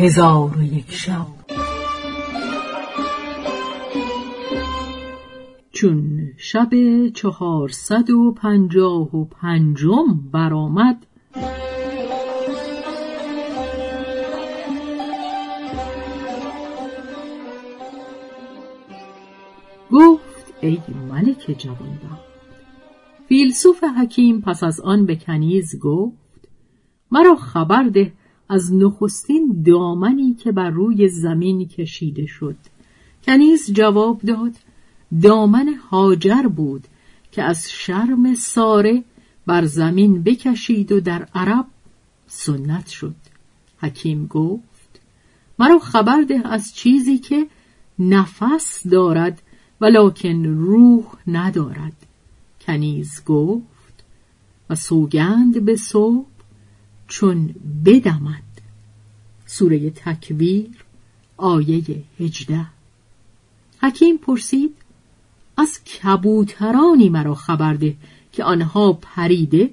هزار و یک شب. چون شب چهارصد و پنجاه و پنجم برآمد گفت ای ملک جوانبخت فیلسوف حکیم پس از آن به کنیز گفت مرا خبر ده از نخستین دامنی که بر روی زمین کشیده شد. کنیز جواب داد دامن هاجر بود که از شرم ساره بر زمین بکشید و در عرب سنت شد. حکیم گفت مرا خبر ده از چیزی که نفس دارد ولکن روح ندارد. کنیز گفت و سوگند به صبح چون بدمد. سوره تکویر آیه هجده. حکیم پرسید از کبوترانی مرا خبر ده که آنها پریده؟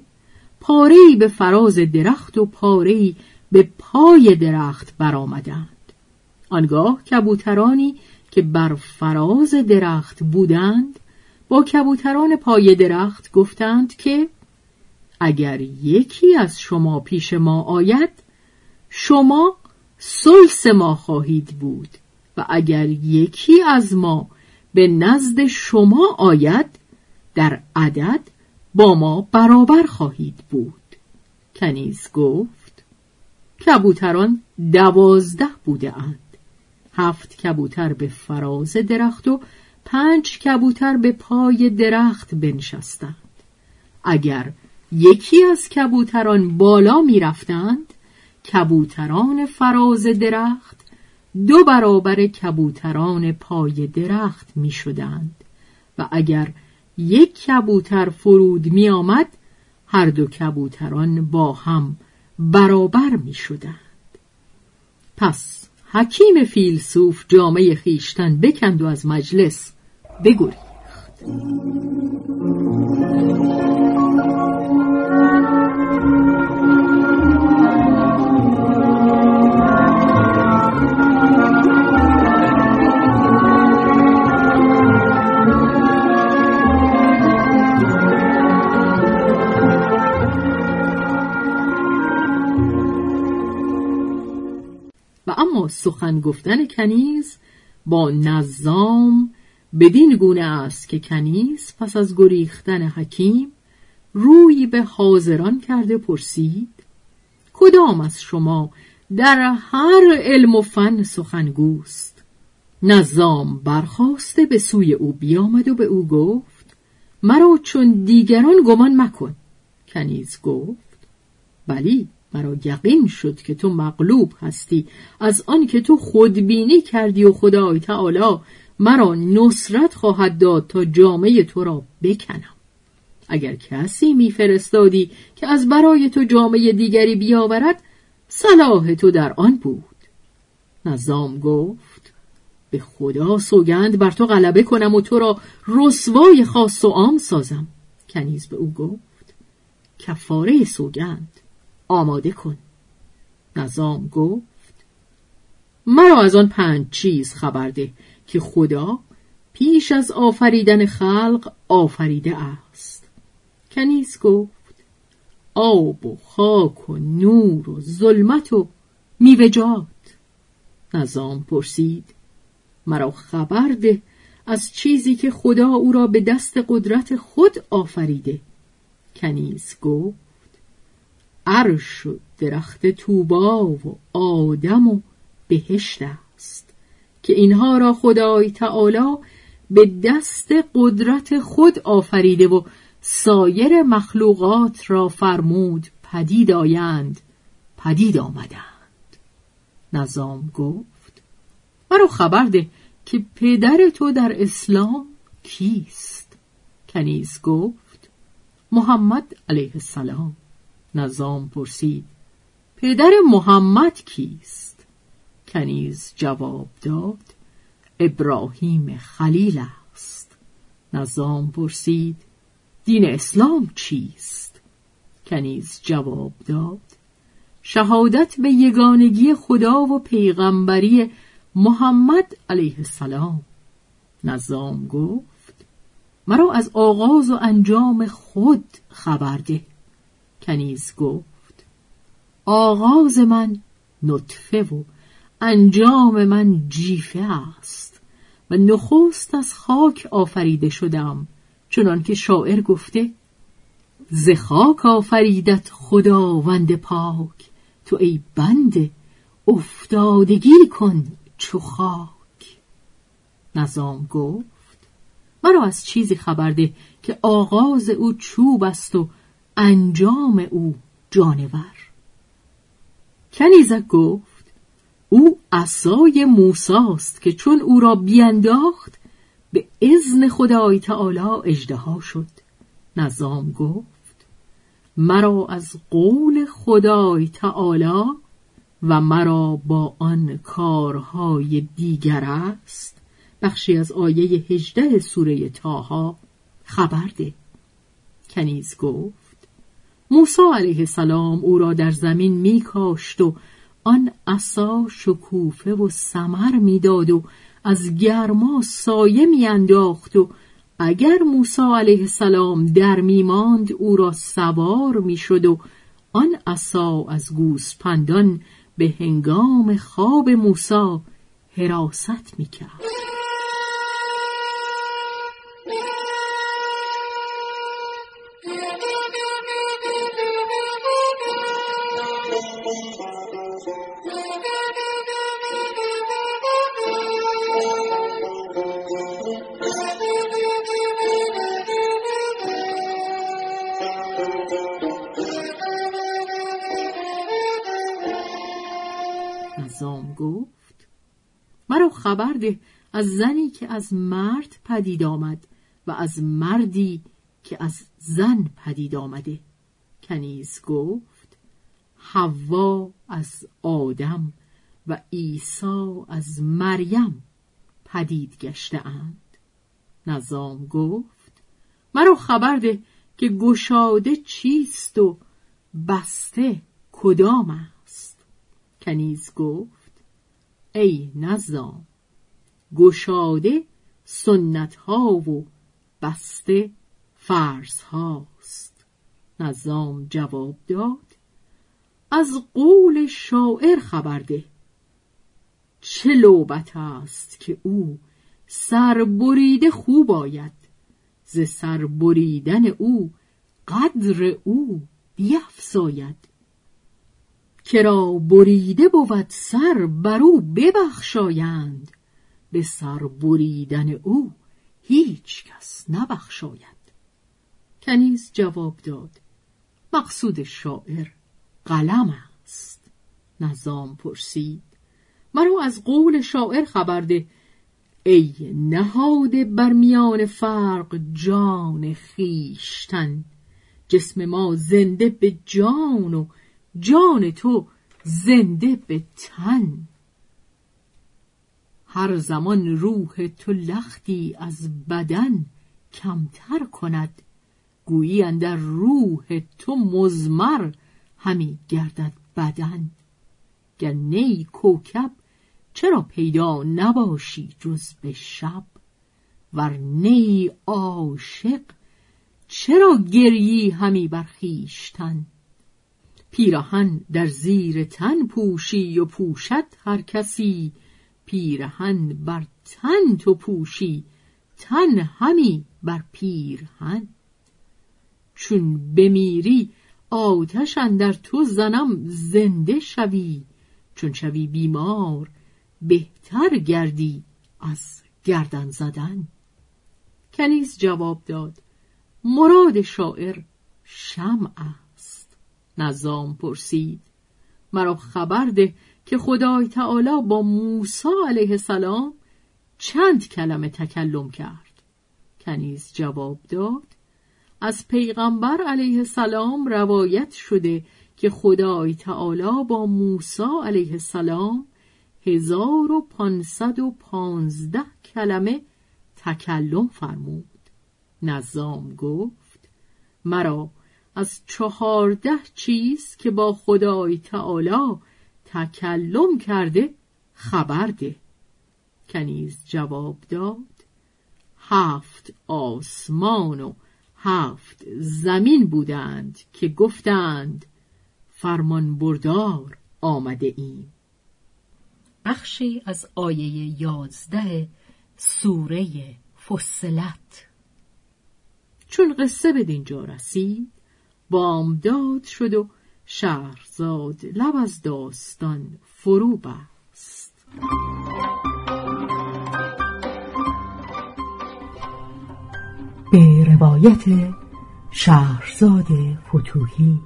پارهای به فراز درخت و پارهای به پای درخت برآمدند. آنگاه کبوترانی که بر فراز درخت بودند با کبوتران پای درخت گفتند که اگر یکی از شما پیش ما آید شما سلس ما خواهید بود و اگر یکی از ما به نزد شما آید در عدد با ما برابر خواهید بود. کنیز گفت کبوتران دوازده بوده اند. هفت کبوتر به فراز درخت و پنج کبوتر به پای درخت بنشستند. اگر یکی از کبوتران بالا می رفتند کبوتران فراز درخت دو برابر کبوتران پای درخت می شدند و اگر یک کبوتر فرود می آمد هر دو کبوتران با هم برابر می شدند پس حکیم فیلسوف جامعه خیشتن بکند و از مجلس بگریخت. سخن گفتن کنیز با نظام بدین گونه است که کنیز پس از گریختن حکیم روی به حاضران کرده پرسید کدام از شما در هر علم و فن سخنگوست؟ نظام برخواسته به سوی او بیامد و به او گفت مرا چون دیگران گمان مکن کنیز گفت بلی. مرا یقین شد که تو مغلوب هستی. از آن که تو خودبینی کردی و خدای تعالی مرا نصرت خواهد داد تا جامعه تو را بکنم. اگر کسی میفرستادی که از برای تو جامعه دیگری بیاورد صلاح تو در آن بود. نظام گفت به خدا سوگند بر تو غلبه کنم و تو را رسوای خاص و عام سازم. کنیز به او گفت کفاره سوگند. آماده کن. نظام گفت مرا از آن پنج چیز خبر ده که خدا پیش از آفریدن خلق آفریده است. کنیز گفت آب و خاک و نور و ظلمت و میوجات نظام پرسید مرا خبر ده از چیزی که خدا او را به دست قدرت خود آفریده؟ کنیز گفت عرش و درخت توبا و آدم و بهشت است که اینها را خدای تعالی به دست قدرت خود آفریده و سایر مخلوقات را فرمود پدید آیند پدید آمدند. نظام گفت مرا خبر ده که پدر تو در اسلام کیست؟ کنیز گفت محمد علیه السلام. نظام پرسید پدر محمد کیست؟ کنیز جواب داد ابراهیم خلیل است. نظام پرسید دین اسلام چیست؟ کنیز جواب داد شهادت به یگانگی خدا و پیغمبری محمد علیه السلام. نظام گفت مرا از آغاز و انجام خود خبر ده. کنیز گفت. آغاز من نطفه و انجام من جیفه است و نخست از خاک آفریده شدم چنان که شاعر گفته ز خاک آفریدت خداوند پاک تو ای بنده افتادگی کن چو خاک. نظام گفت مرا از چیزی خبر ده که آغاز او چوب است و انجام او جانور. کنیزک گفت او عصای موساست که چون او را بینداخت به اذن خدای تعالی اجدها شد. نظام گفت مرا از قول خدای تعالی و مرا با آن کارهای دیگر است. بخشی از آیه هجده سوره تاها خبر ده. کنیز گفت موسی علیه السلام او را در زمین میکاشت و آن عصا شکوفه و سمر می‌داد و از گرما سایه میانداخت و اگر موسی علیه السلام در میماند او را سوار می‌شد و آن عصا از گوسپندان به هنگام خواب موسی حراست می‌کرد. گفت مرا خبر ده از زنی که از مرد پدید آمد و از مردی که از زن پدید آمده. کنیز گفت حوا از آدم و عیسی از مریم پدید گشته اند نظام گفت مرا خبر ده که گشاده چیست و بسته کدام است. کنیز گفت ای نظام گشاده سنت ها و بسته فرض هاست نظام جواب داد. از قول شاعر خبر ده. چه لوبت است که او سر بریده خوب آید. ز سر بریدن او قدر او بیفزاید. کرا بریده بود سر بر او ببخشایند؟ به سر بریدن او هیچ کس نبخشاید. کنیز جواب داد مقصود شاعر قلم است. نظام پرسید مرا از قول شاعر خبر ده ای نهاده بر میان فرق جان خیشتن جسم ما زنده به جان و جان تو زنده به تن. هر زمان روح تو لختی از بدن کمتر کند. گویی در روح تو مزمر همی گردد بدن. گر نی کوکب چرا پیدا نباشی جز به شب؟ ور نی عاشق چرا گریی همی برخیشتن پیرهن در زیر تن پوشی و پوشد هر کسی. پیرهن بر تن تو پوشی تن همی بر پیرهن. چون بمیری آتش در تو زنم زنده شوی. چون شوی بیمار بهتر گردی از گردن زدن. کنیز جواب داد مراد شاعر شمع نظام پرسید. مرا خبر ده که خدای تعالی با موسی علیه السلام چند کلمه تکلم کرد. کنیز جواب داد از پیغمبر علیه السلام روایت شده که خدای تعالی با موسی علیه السلام هزار و پانصد و پانزده کلمه تکلم فرمود. نظام گفت مرا از چهارده چیز که با خدای تعالی تکلم کرده خبر ده. کنیز جواب داد هفت آسمان و هفت زمین بودند که گفتند فرمان بردار آمده ایم. بخشی از آیه یازده سوره فصلت. چون قصه به دینجا رسید بامداد شد و شهرزاد لب از داستان فرو بست. به روایت شهرزاد فتوهی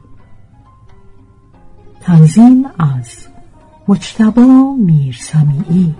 تنظیم از مجتبا میرسمیعی.